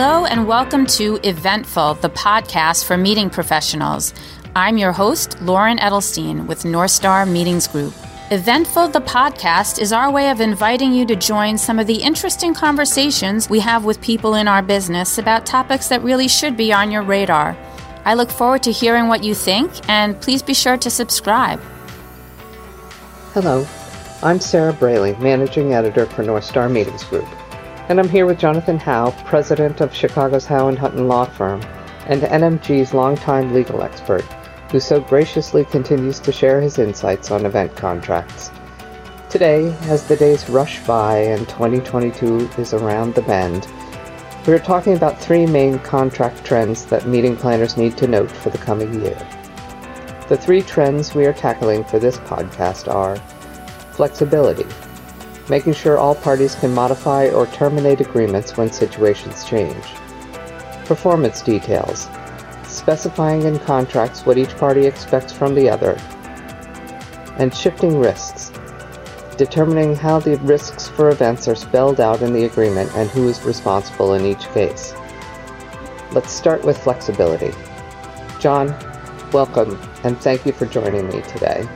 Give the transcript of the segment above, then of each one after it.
Hello, and welcome to Eventful, the podcast for meeting professionals. I'm your host, Lauren Edelstein with Northstar Meetings Group. Eventful, the podcast, is our way of inviting you to join some of the interesting conversations we have with people in our business about topics that really should be on your radar. I look forward to hearing what you think, and please be sure to subscribe. Hello, I'm Sarah Braley, Managing Editor for Northstar Meetings Group, and I'm here with Jonathan Howe, President of Chicago's Howe and Hutton Law Firm, and NMG's longtime legal expert, who so graciously continues to share his insights on event contracts. Today, as the days rush by and 2022 is around the bend, we are talking about three main contract trends that meeting planners need to note for the coming year. The three trends we are tackling for this podcast are flexibility, making sure all parties can modify or terminate agreements when situations change, performance details, specifying in contracts what each party expects from the other, and shifting risks, determining how the risks for events are spelled out in the agreement and who is responsible in each case. Let's start with flexibility. John, welcome and thank you for joining me today.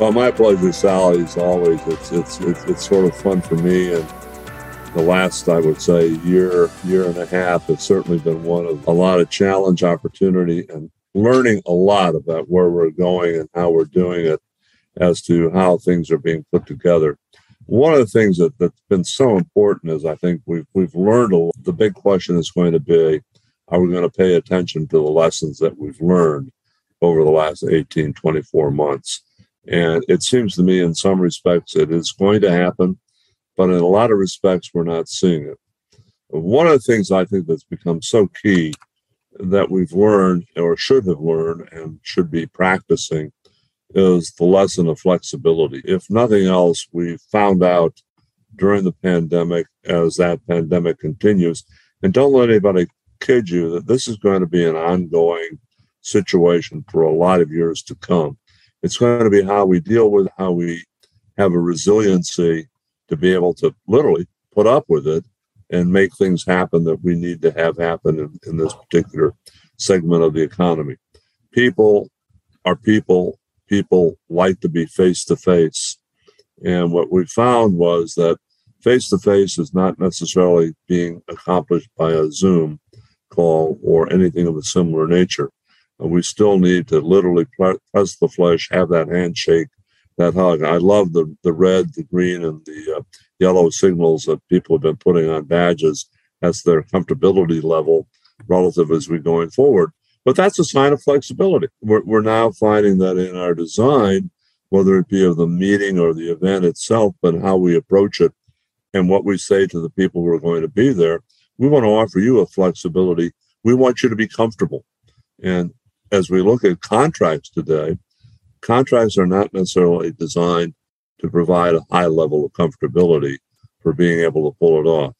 Well, my pleasure, Sally, as always. It's, it's, it's, it's sort of fun for me and the last, I would say, year, year and a half has certainly been one of a lot of challenge, opportunity, and learning a lot about where we're going and how we're doing it as to how things are being put together. One of the things that, that's been so important is I think we've, we've learned a, the big question is going to be are we going to pay attention to the lessons that we've learned over the last 18, 24 months? And it seems to me, in some respects, it is going to happen but in a lot of respects, we're not seeing it. One of the things I think that's become so key that we've learned or should have learned and should be practicing is the lesson of flexibility. If nothing else, we found out during the pandemic as that pandemic continues, and don't let anybody kid you that this is going to be an ongoing situation for a lot of years to come. It's going to be how we deal with how we have a resiliency to be able to literally put up with it and make things happen that we need to have happen in, in this particular segment of the economy. People are people. People like to be face to face. And what we found was that face to face is not necessarily being accomplished by a Zoom call or anything of a similar nature. We still need to literally press the flesh, have that handshake, that hug. I love the the red, the green, and the uh, yellow signals that people have been putting on badges as their comfortability level relative as we're going forward. But that's a sign of flexibility. We're, we're now finding that in our design, whether it be of the meeting or the event itself, but how we approach it and what we say to the people who are going to be there, we want to offer you a flexibility. We want you to be comfortable. And as we look at contracts today, contracts are not necessarily designed to provide a high level of comfortability for being able to pull it off.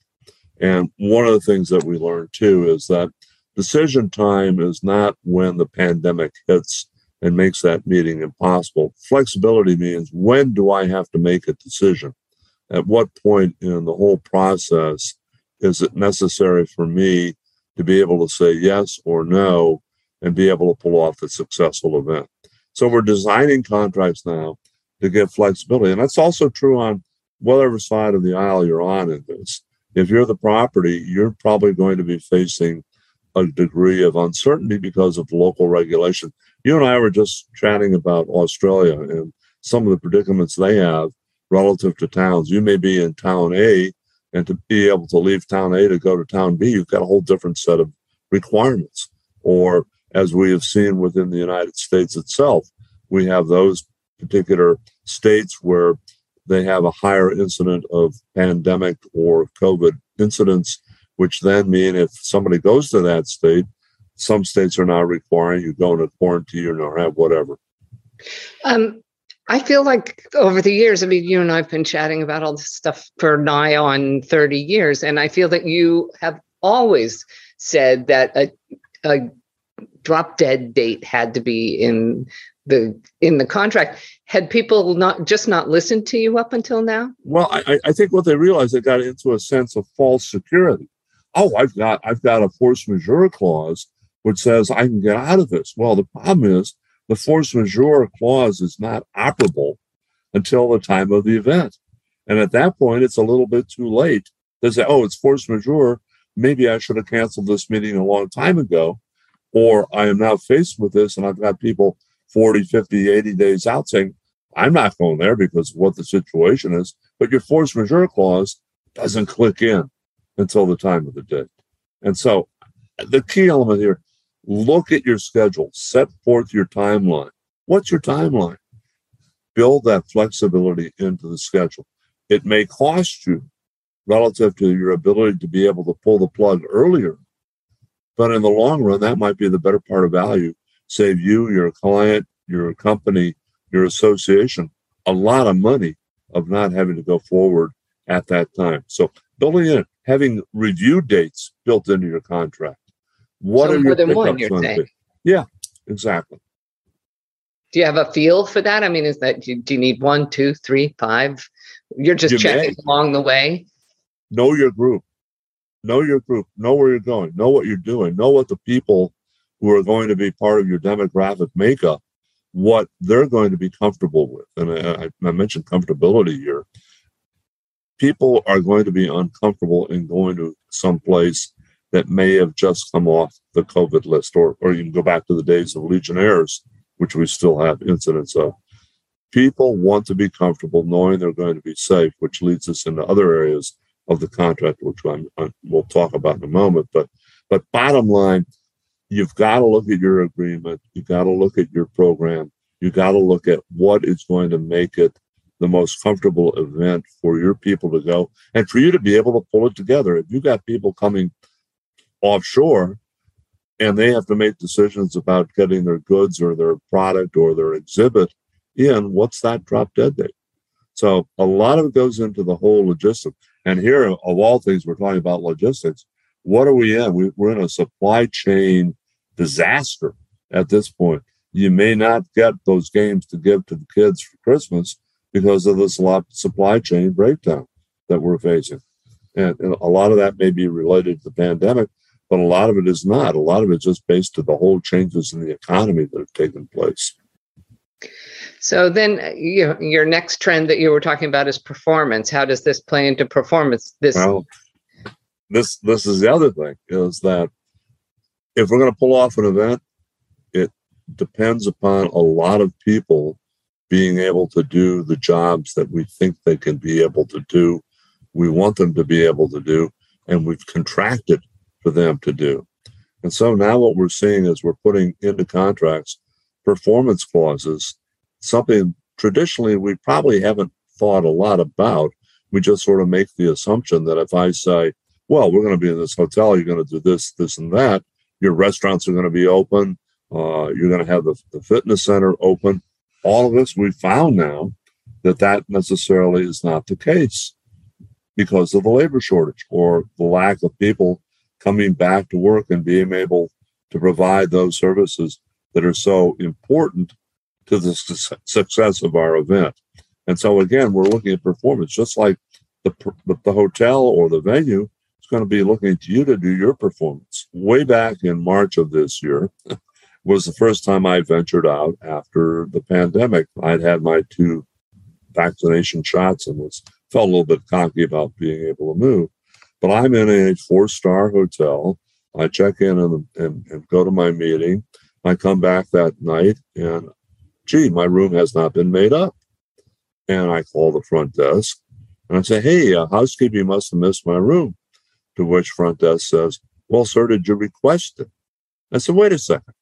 And one of the things that we learned too is that decision time is not when the pandemic hits and makes that meeting impossible. Flexibility means when do I have to make a decision? At what point in the whole process is it necessary for me to be able to say yes or no and be able to pull off a successful event? So we're designing contracts now to give flexibility. And that's also true on whatever side of the aisle you're on in this. If you're the property, you're probably going to be facing a degree of uncertainty because of local regulation. You and I were just chatting about Australia and some of the predicaments they have relative to towns. You may be in town A, and to be able to leave town A to go to town B, you've got a whole different set of requirements. Or as we have seen within the United States itself. We have those particular states where they have a higher incident of pandemic or COVID incidents, which then mean if somebody goes to that state, some states are now requiring you go into quarantine or have whatever. Um, I feel like over the years, I mean, you and I've been chatting about all this stuff for nigh on 30 years, and I feel that you have always said that a, a drop dead date had to be in the in the contract had people not just not listened to you up until now well i, I think what they realized they got into a sense of false security oh, I've got I've got a force majeure clause which says I can get out of this. Well, the problem is the force majeure clause is not operable until the time of the event. And at that point, it's a little bit too late to say, oh, it's force majeure. Maybe I should have canceled this meeting a long time ago. Or I am now faced with this and I've got people 40, 50, 80 days out saying, I'm not going there because of what the situation is. But your force majeure clause doesn't click in until the time of the date. And so the key element here look at your schedule, set forth your timeline. What's your timeline? Build that flexibility into the schedule. It may cost you relative to your ability to be able to pull the plug earlier, but in the long run, that might be the better part of value. Save you, your client, your company, your association a lot of money of not having to go forward at that time. So building in, having review dates built into your contract. What so are more than one, you're saying? Yeah, exactly. Do you have a feel for that? I mean, is that do you need one, two, three, five? You're just you checking may. along the way. Know your group. Know your group. Know where you're going. Know what you're doing. Know what the people who are going to be part of your demographic makeup, what they're going to be comfortable with. And I, I mentioned comfortability here people are going to be uncomfortable in going to some place that may have just come off the COVID list, or, or you can go back to the days of Legionnaires, which we still have incidents of. People want to be comfortable knowing they're going to be safe, which leads us into other areas of the contract, which I'm, I'm, we'll talk about in a moment. But, but bottom line, you've got to look at your agreement. You've got to look at your program. You've got to look at what is going to make it the most comfortable event for your people to go and for you to be able to pull it together. If you've got people coming offshore and they have to make decisions about getting their goods or their product or their exhibit in, what's that drop dead date? So a lot of it goes into the whole logistics. And here, of all things, we're talking about logistics. What are we in? We, we're in a supply chain disaster at this point. You may not get those games to give to the kids for Christmas because of this supply chain breakdown that we're facing. And, and, a lot of that may be related to the pandemic, but a lot of it is not. A lot of it's just based to the whole changes in the economy that have taken place. So then uh, you your next trend that you were talking about is performance. How does this play into performance? This well, this this is the other thing is that if we're going to pull off an event, it depends upon a lot of people being able to do the jobs that we think they can be able to do, we want them to be able to do, and we've contracted for them to do. And so now what we're seeing is we're putting into contracts performance clauses, something traditionally we probably haven't thought a lot about. We just sort of make the assumption that if I say, well, we're going to be in this hotel, you're going to do this, this, and that, your restaurants are going to be open, uh, you're going to have the, the fitness center open. All of us, we found now that that necessarily is not the case because of the labor shortage or the lack of people coming back to work and being able to provide those services that are so important to the su- success of our event. And so, again, we're looking at performance, just like the, the hotel or the venue is going to be looking to you to do your performance. Way back in March of this year, was the first time I ventured out after the pandemic. I'd had my two vaccination shots and was felt a little bit cocky about being able to move. But I'm in a four star hotel. I check in and, and, and go to my meeting. I come back that night and, gee, my room has not been made up. And I call the front desk and I say, hey, uh, housekeeping must have missed my room. To which front desk says, well, sir, did you request it? I said, wait a second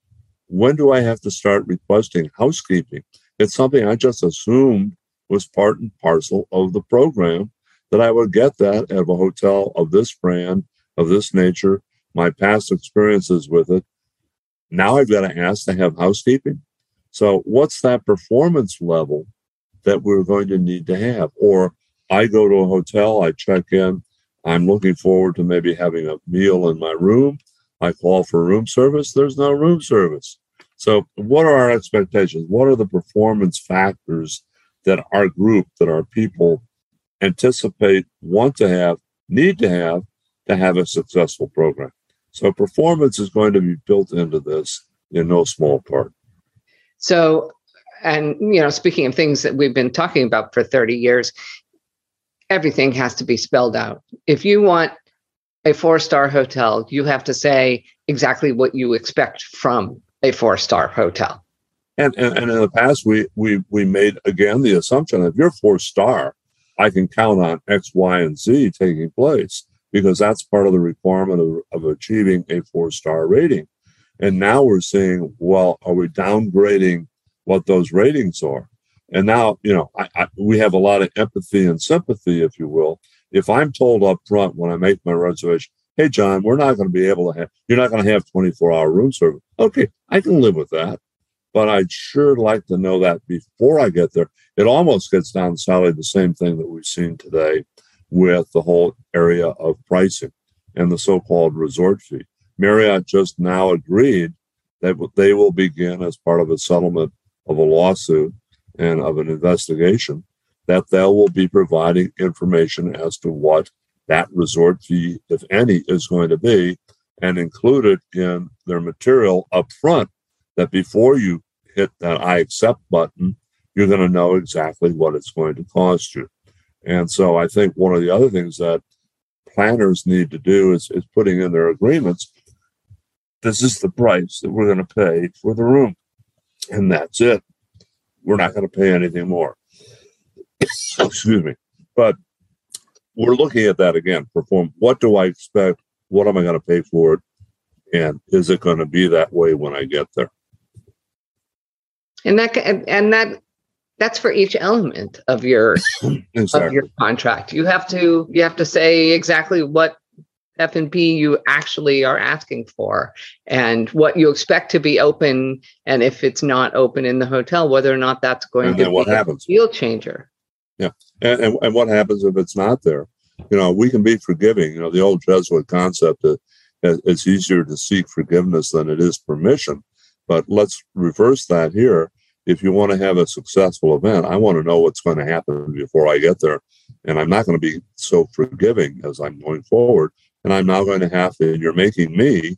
when do I have to start requesting housekeeping? It's something I just assumed was part and parcel of the program that I would get that at a hotel of this brand, of this nature, my past experiences with it. Now I've got to ask to have housekeeping. So, what's that performance level that we're going to need to have? Or I go to a hotel, I check in, I'm looking forward to maybe having a meal in my room. I call for room service, there's no room service. So, what are our expectations? What are the performance factors that our group, that our people anticipate, want to have, need to have, to have a successful program. So performance is going to be built into this in no small part. So, and you know, speaking of things that we've been talking about for 30 years, everything has to be spelled out. If you want a four star hotel, you have to say exactly what you expect from a four star hotel. And, and, and in the past, we, we, we made again the assumption if you're four star, I can count on X, Y, and Z taking place because that's part of the requirement of, of achieving a four star rating. And now we're seeing, well, are we downgrading what those ratings are? And now, you know, I, I, we have a lot of empathy and sympathy, if you will. If I'm told up front when I make my reservation, hey, John, we're not going to be able to have, you're not going to have 24 hour room service. Okay, I can live with that. But I'd sure like to know that before I get there. It almost gets down, Sally, the same thing that we've seen today with the whole area of pricing and the so called resort fee. Marriott just now agreed that they will begin as part of a settlement of a lawsuit and of an investigation that they will be providing information as to what that resort fee, if any, is going to be, and included in their material up front that before you hit that I accept button, you're going to know exactly what it's going to cost you. And so I think one of the other things that planners need to do is, is putting in their agreements this is the price that we're going to pay for the room. And that's it. We're not going to pay anything more. Excuse me. But we're looking at that again. Perform. What do I expect? What am I going to pay for it? And is it going to be that way when I get there? And that and that that's for each element of your exactly. of your contract. You have to you have to say exactly what F and B you actually are asking for, and what you expect to be open, and if it's not open in the hotel, whether or not that's going and to what be happens? a deal changer. Yeah, and, and and what happens if it's not there? You know, we can be forgiving. You know, the old Jesuit concept that it's easier to seek forgiveness than it is permission. But let's reverse that here. If you want to have a successful event, I want to know what's going to happen before I get there. And I'm not going to be so forgiving as I'm going forward. And I'm now going to have to, you're making me,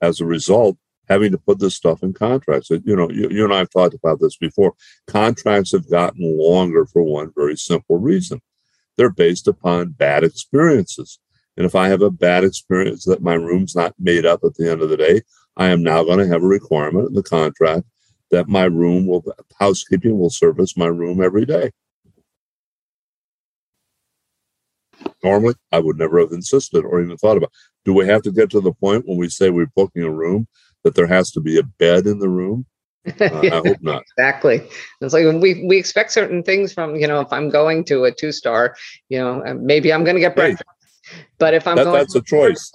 as a result, having to put this stuff in contracts. You know, you, you and I have talked about this before. Contracts have gotten longer for one very simple reason they're based upon bad experiences. And if I have a bad experience that my room's not made up at the end of the day, I am now going to have a requirement in the contract that my room will, housekeeping will service my room every day. Normally, I would never have insisted or even thought about. Do we have to get to the point when we say we're booking a room that there has to be a bed in the room? Uh, I hope not. Exactly. It's like we we expect certain things from you know if I'm going to a two star, you know maybe I'm going to get breakfast. Hey, but if I'm that, going that's a choice.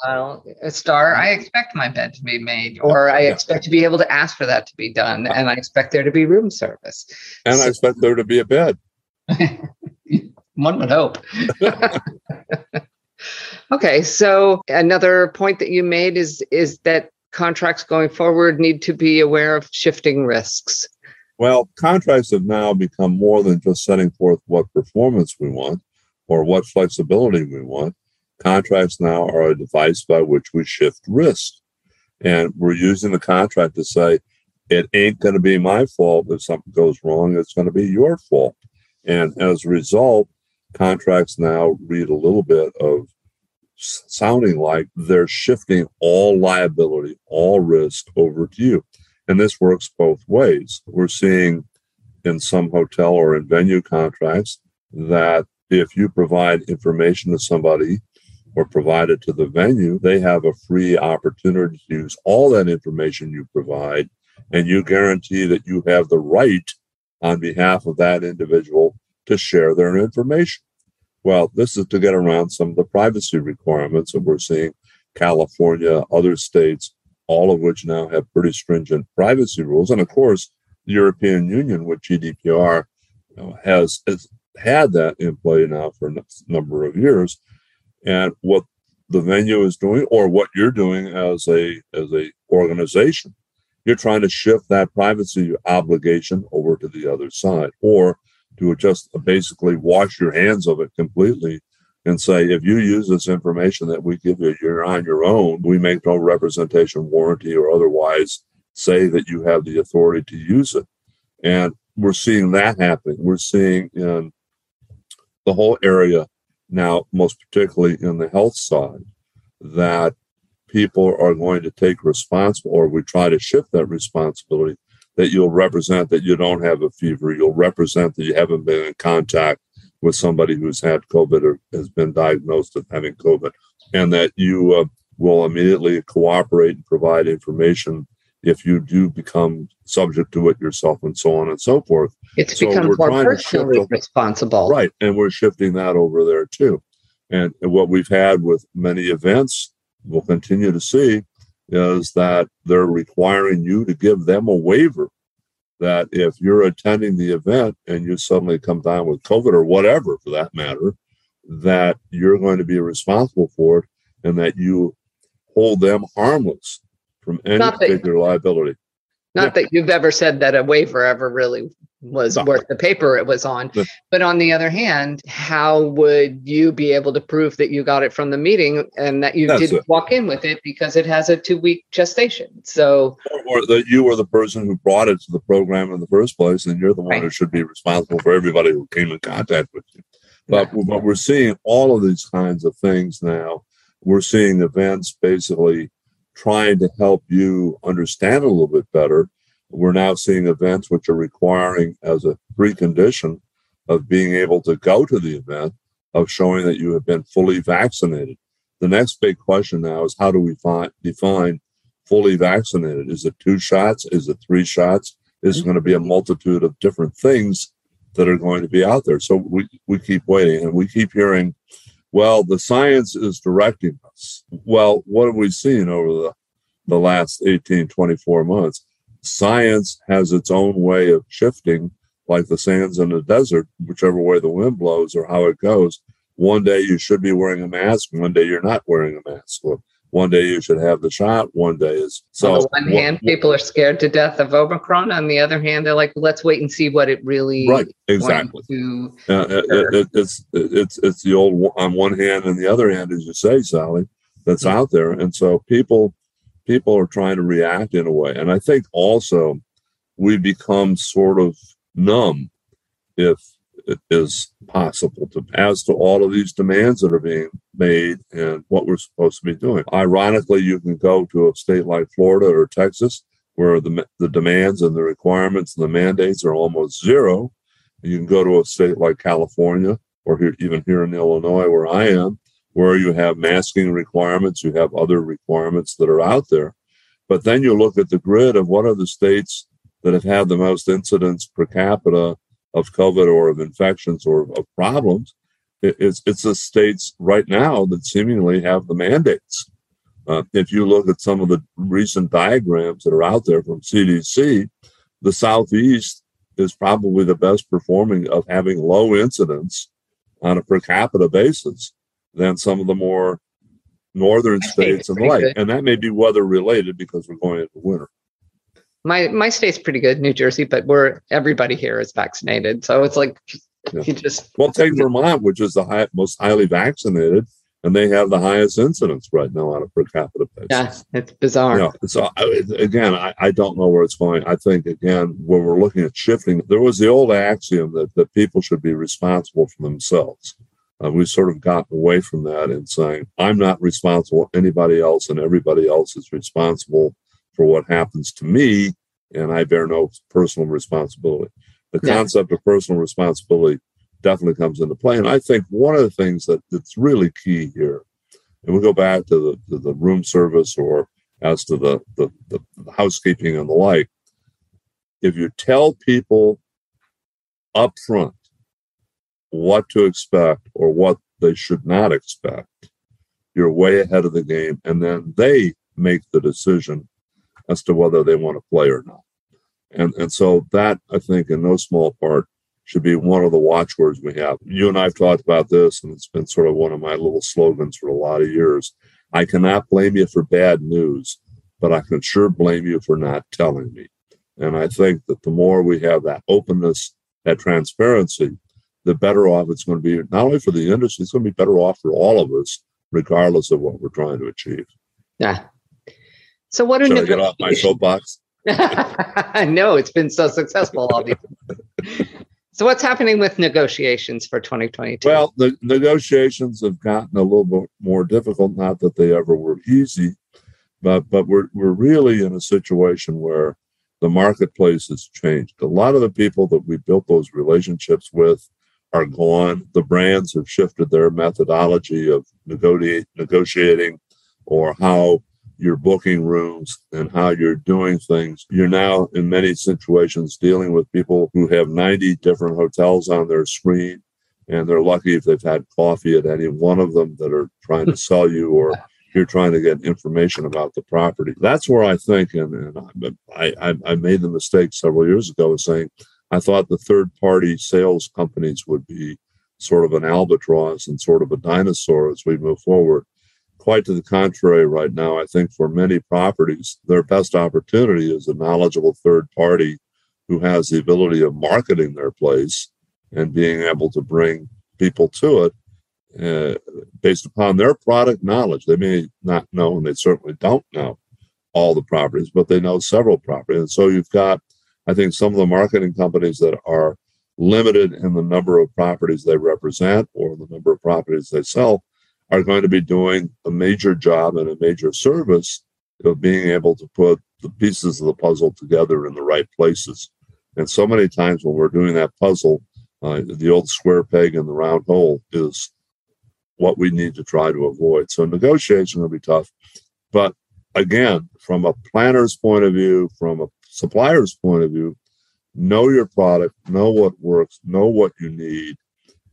a star, I expect my bed to be made, or I yeah. expect to be able to ask for that to be done, uh-huh. and I expect there to be room service. And so, I expect there to be a bed. one would hope. okay, so another point that you made is is that contracts going forward need to be aware of shifting risks? Well, contracts have now become more than just setting forth what performance we want or what flexibility we want. Contracts now are a device by which we shift risk. And we're using the contract to say, it ain't going to be my fault if something goes wrong, it's going to be your fault. And as a result, contracts now read a little bit of sounding like they're shifting all liability, all risk over to you. And this works both ways. We're seeing in some hotel or in venue contracts that if you provide information to somebody or provide it to the venue, they have a free opportunity to use all that information you provide. And you guarantee that you have the right on behalf of that individual to share their information. Well, this is to get around some of the privacy requirements that we're seeing California, other states, all of which now have pretty stringent privacy rules. And of course, the European Union with GDPR you know, has, has had that in play now for a number of years. And what the venue is doing, or what you're doing as a as a organization, you're trying to shift that privacy obligation over to the other side, or to just basically wash your hands of it completely and say, if you use this information that we give you, you're on your own. We make no representation, warranty, or otherwise say that you have the authority to use it. And we're seeing that happening. We're seeing in the whole area now, most particularly in the health side, that people are going to take responsible, or we try to shift that responsibility that you'll represent that you don't have a fever. You'll represent that you haven't been in contact with somebody who's had COVID or has been diagnosed with having COVID, and that you uh, will immediately cooperate and provide information if you do become subject to it yourself and so on and so forth. It's so become more personally responsible. Right. And we're shifting that over there too. And what we've had with many events, we'll continue to see, is that they're requiring you to give them a waiver that if you're attending the event and you suddenly come down with COVID or whatever for that matter, that you're going to be responsible for it and that you hold them harmless from any not particular that, liability. Not yeah. that you've ever said that a waiver ever really was no. worth the paper it was on. But on the other hand, how would you be able to prove that you got it from the meeting and that you That's didn't it. walk in with it because it has a two week gestation? So, or, or, that you were the person who brought it to the program in the first place, and you're the one right. who should be responsible for everybody who came in contact with you. But, yeah. but we're seeing all of these kinds of things now. We're seeing events basically trying to help you understand a little bit better. We're now seeing events which are requiring, as a precondition of being able to go to the event, of showing that you have been fully vaccinated. The next big question now is how do we find, define fully vaccinated? Is it two shots? Is it three shots? Is going to be a multitude of different things that are going to be out there. So we, we keep waiting and we keep hearing well, the science is directing us. Well, what have we seen over the, the last 18, 24 months? Science has its own way of shifting, like the sands in the desert, whichever way the wind blows or how it goes. One day you should be wearing a mask, one day you're not wearing a mask. One day you should have the shot. One day is so. On the one hand, people are scared to death of Omicron. On the other hand, they're like, let's wait and see what it really right exactly. To uh, it, it, it's it's it's the old on one hand and the other hand, as you say, Sally, that's out there, and so people people are trying to react in a way, and I think also we become sort of numb if is possible to as to all of these demands that are being made and what we're supposed to be doing. Ironically, you can go to a state like Florida or Texas where the, the demands and the requirements and the mandates are almost zero. You can go to a state like California or here, even here in Illinois where I am, where you have masking requirements, you have other requirements that are out there. But then you look at the grid of what are the states that have had the most incidents per capita of COVID or of infections or of problems. It's, it's the states right now that seemingly have the mandates. Uh, if you look at some of the recent diagrams that are out there from CDC, the Southeast is probably the best performing of having low incidence on a per capita basis than some of the more northern states and the like. And that may be weather related because we're going into winter my my state's pretty good, New Jersey, but we're everybody here is vaccinated, so it's like yeah. you just well take Vermont, which is the high, most highly vaccinated, and they have the highest incidence right now on a per capita basis. Yeah, it's bizarre. Yeah, so again, I, I don't know where it's going. I think again, when we're looking at shifting, there was the old axiom that that people should be responsible for themselves. Uh, we've sort of gotten away from that and saying, I'm not responsible. Anybody else and everybody else is responsible for what happens to me, and I bear no personal responsibility. The yeah. concept of personal responsibility definitely comes into play. And I think one of the things that, that's really key here, and we go back to the, to the room service or as to the, the, the housekeeping and the like, if you tell people up front what to expect or what they should not expect, you're way ahead of the game. And then they make the decision as to whether they want to play or not. And, and so that, I think, in no small part, should be one of the watchwords we have. You and I have talked about this, and it's been sort of one of my little slogans for a lot of years. I cannot blame you for bad news, but I can sure blame you for not telling me. And I think that the more we have that openness, that transparency, the better off it's going to be, not only for the industry, it's going to be better off for all of us, regardless of what we're trying to achieve. Yeah. So, what are Should I get off my soapbox? no, it's been so successful, so, what's happening with negotiations for 2022? Well, the negotiations have gotten a little bit more difficult. Not that they ever were easy, but but we're we're really in a situation where the marketplace has changed. A lot of the people that we built those relationships with are gone. The brands have shifted their methodology of negotiate, negotiating or how you're booking rooms and how you're doing things. You're now in many situations dealing with people who have 90 different hotels on their screen, and they're lucky if they've had coffee at any one of them that are trying to sell you or you're trying to get information about the property. That's where I think, and, and I, I, I made the mistake several years ago of saying I thought the third party sales companies would be sort of an albatross and sort of a dinosaur as we move forward. Quite to the contrary, right now, I think for many properties, their best opportunity is a knowledgeable third party who has the ability of marketing their place and being able to bring people to it uh, based upon their product knowledge. They may not know, and they certainly don't know all the properties, but they know several properties. And so you've got, I think, some of the marketing companies that are limited in the number of properties they represent or the number of properties they sell are going to be doing a major job and a major service of being able to put the pieces of the puzzle together in the right places. And so many times when we're doing that puzzle, uh, the old square peg in the round hole is what we need to try to avoid. So negotiation will be tough. But again, from a planner's point of view, from a supplier's point of view, know your product, know what works, know what you need,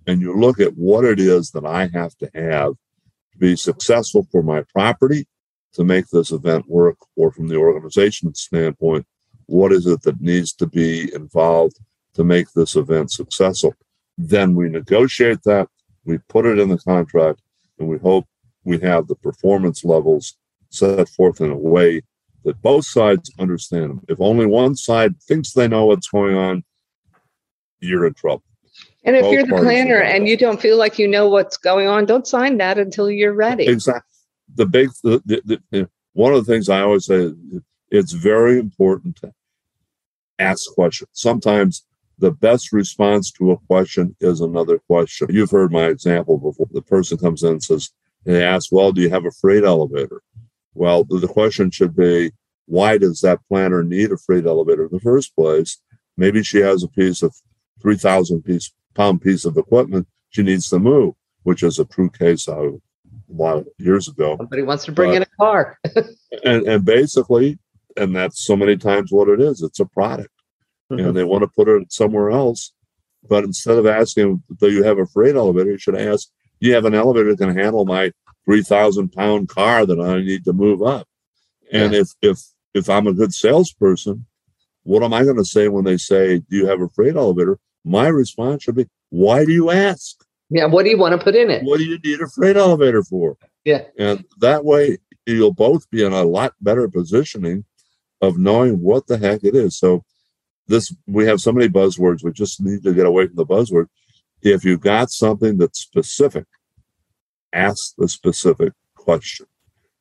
and you look at what it is that I have to have to be successful for my property to make this event work, or from the organization standpoint, what is it that needs to be involved to make this event successful? Then we negotiate that we put it in the contract, and we hope we have the performance levels set forth in a way that both sides understand them. If only one side thinks they know what's going on, you're in trouble. And if you're the planner and you don't feel like you know what's going on, don't sign that until you're ready. Exactly. The big, the, the, the, one of the things I always say, it's very important to ask questions. Sometimes the best response to a question is another question. You've heard my example before. The person comes in and says, and they ask, Well, do you have a freight elevator? Well, the question should be, Why does that planner need a freight elevator in the first place? Maybe she has a piece of 3,000 piece, pound piece of equipment she needs to move, which is a true case out of a lot of years ago. Somebody wants to bring but, in a car. and, and basically, and that's so many times what it is it's a product mm-hmm. and they want to put it somewhere else. But instead of asking, do you have a freight elevator, you should ask, do you have an elevator that can handle my 3,000 pound car that I need to move up? And yeah. if, if, if I'm a good salesperson, what am I going to say when they say, do you have a freight elevator? My response should be, why do you ask? Yeah. What do you want to put in it? What do you need a freight elevator for? Yeah. And that way you'll both be in a lot better positioning of knowing what the heck it is. So this we have so many buzzwords we just need to get away from the buzzword if you've got something that's specific ask the specific question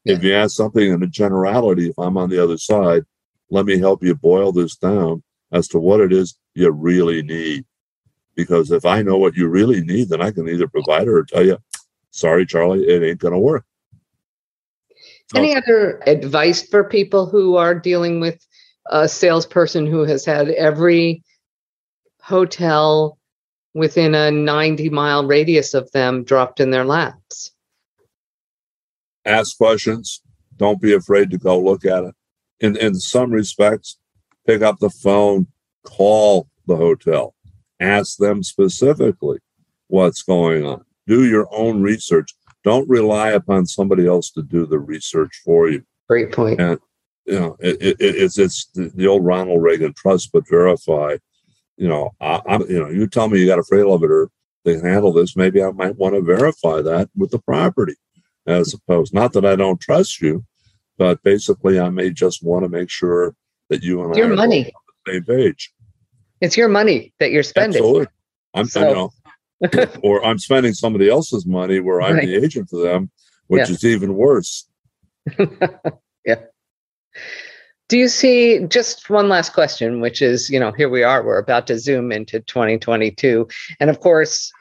yeah. if you ask something in a generality if i'm on the other side let me help you boil this down as to what it is you really need because if i know what you really need then i can either provide it or tell you sorry charlie it ain't going to work any other advice for people who are dealing with a salesperson who has had every hotel within a 90 mile radius of them dropped in their laps. Ask questions. Don't be afraid to go look at it. In, in some respects, pick up the phone, call the hotel, ask them specifically what's going on. Do your own research. Don't rely upon somebody else to do the research for you. Great point. And you know, it, it, it's it's the old Ronald Reagan trust but verify. You know, I, am you know, you tell me you got a freight elevator to handle this, maybe I might want to verify that with the property, as opposed. Not that I don't trust you, but basically, I may just want to make sure that you and your I money on the same page. It's your money that you're spending. Absolutely. I'm, so. you know, or I'm spending somebody else's money where I'm right. the agent for them, which yeah. is even worse. yeah. Do you see just one last question, which is, you know, here we are, we're about to zoom into 2022. And of course,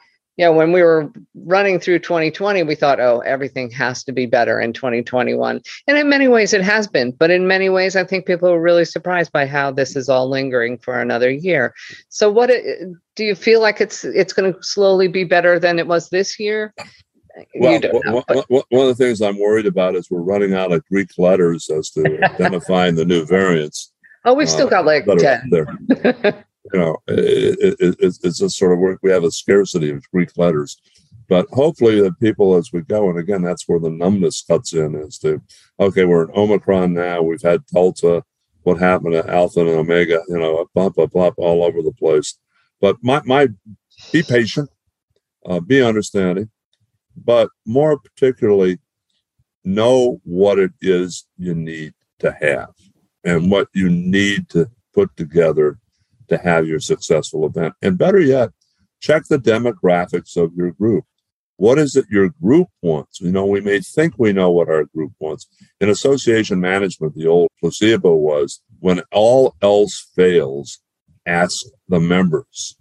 you know, when we were running through 2020, we thought, oh, everything has to be better in 2021. And in many ways it has been. But in many ways, I think people are really surprised by how this is all lingering for another year. So what do you feel like it's it's going to slowly be better than it was this year? Well, know, one, one of the things I'm worried about is we're running out of Greek letters as to identifying the new variants. Oh, we've still uh, got like 10. you know, it, it, it's, just sort of work we have a scarcity of Greek letters. But hopefully, the people as we go, and again, that's where the numbness cuts in is to, okay, we're in Omicron now, we've had Delta, what happened to Alpha and Omega, you know, blah, blah, blah, all over the place. But my, my be patient, uh, be understanding but more particularly, know what it is you need to have and what you need to put together to have your successful event. And better yet, check the demographics of your group. What is it your group wants? You know, we may think we know what our group wants. In association management, the old placebo was when all else fails, ask the members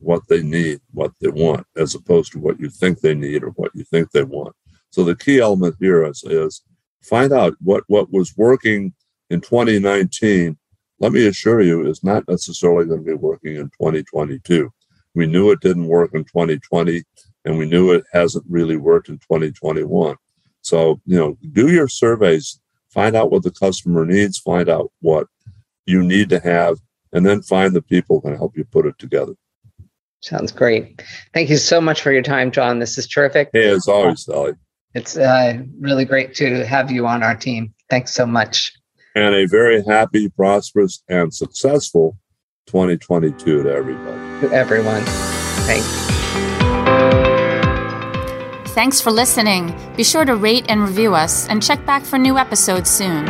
what they need, what they want, as opposed to what you think they need or what you think they want. So the key element here is, is find out what, what was working in 2019. Let me assure you, is not necessarily going to be working in 2022. We knew it didn't work in 2020, and we knew it hasn't really worked in 2021. So, you know, do your surveys, find out what the customer needs, find out what you need to have, and then find the people who can help you put it together. Sounds great. Thank you so much for your time, John. This is terrific. Hey, as always, Sally. It's uh, really great to have you on our team. Thanks so much. And a very happy, prosperous, and successful 2022 to everybody. To everyone. Thanks. Thanks for listening. Be sure to rate and review us and check back for new episodes soon.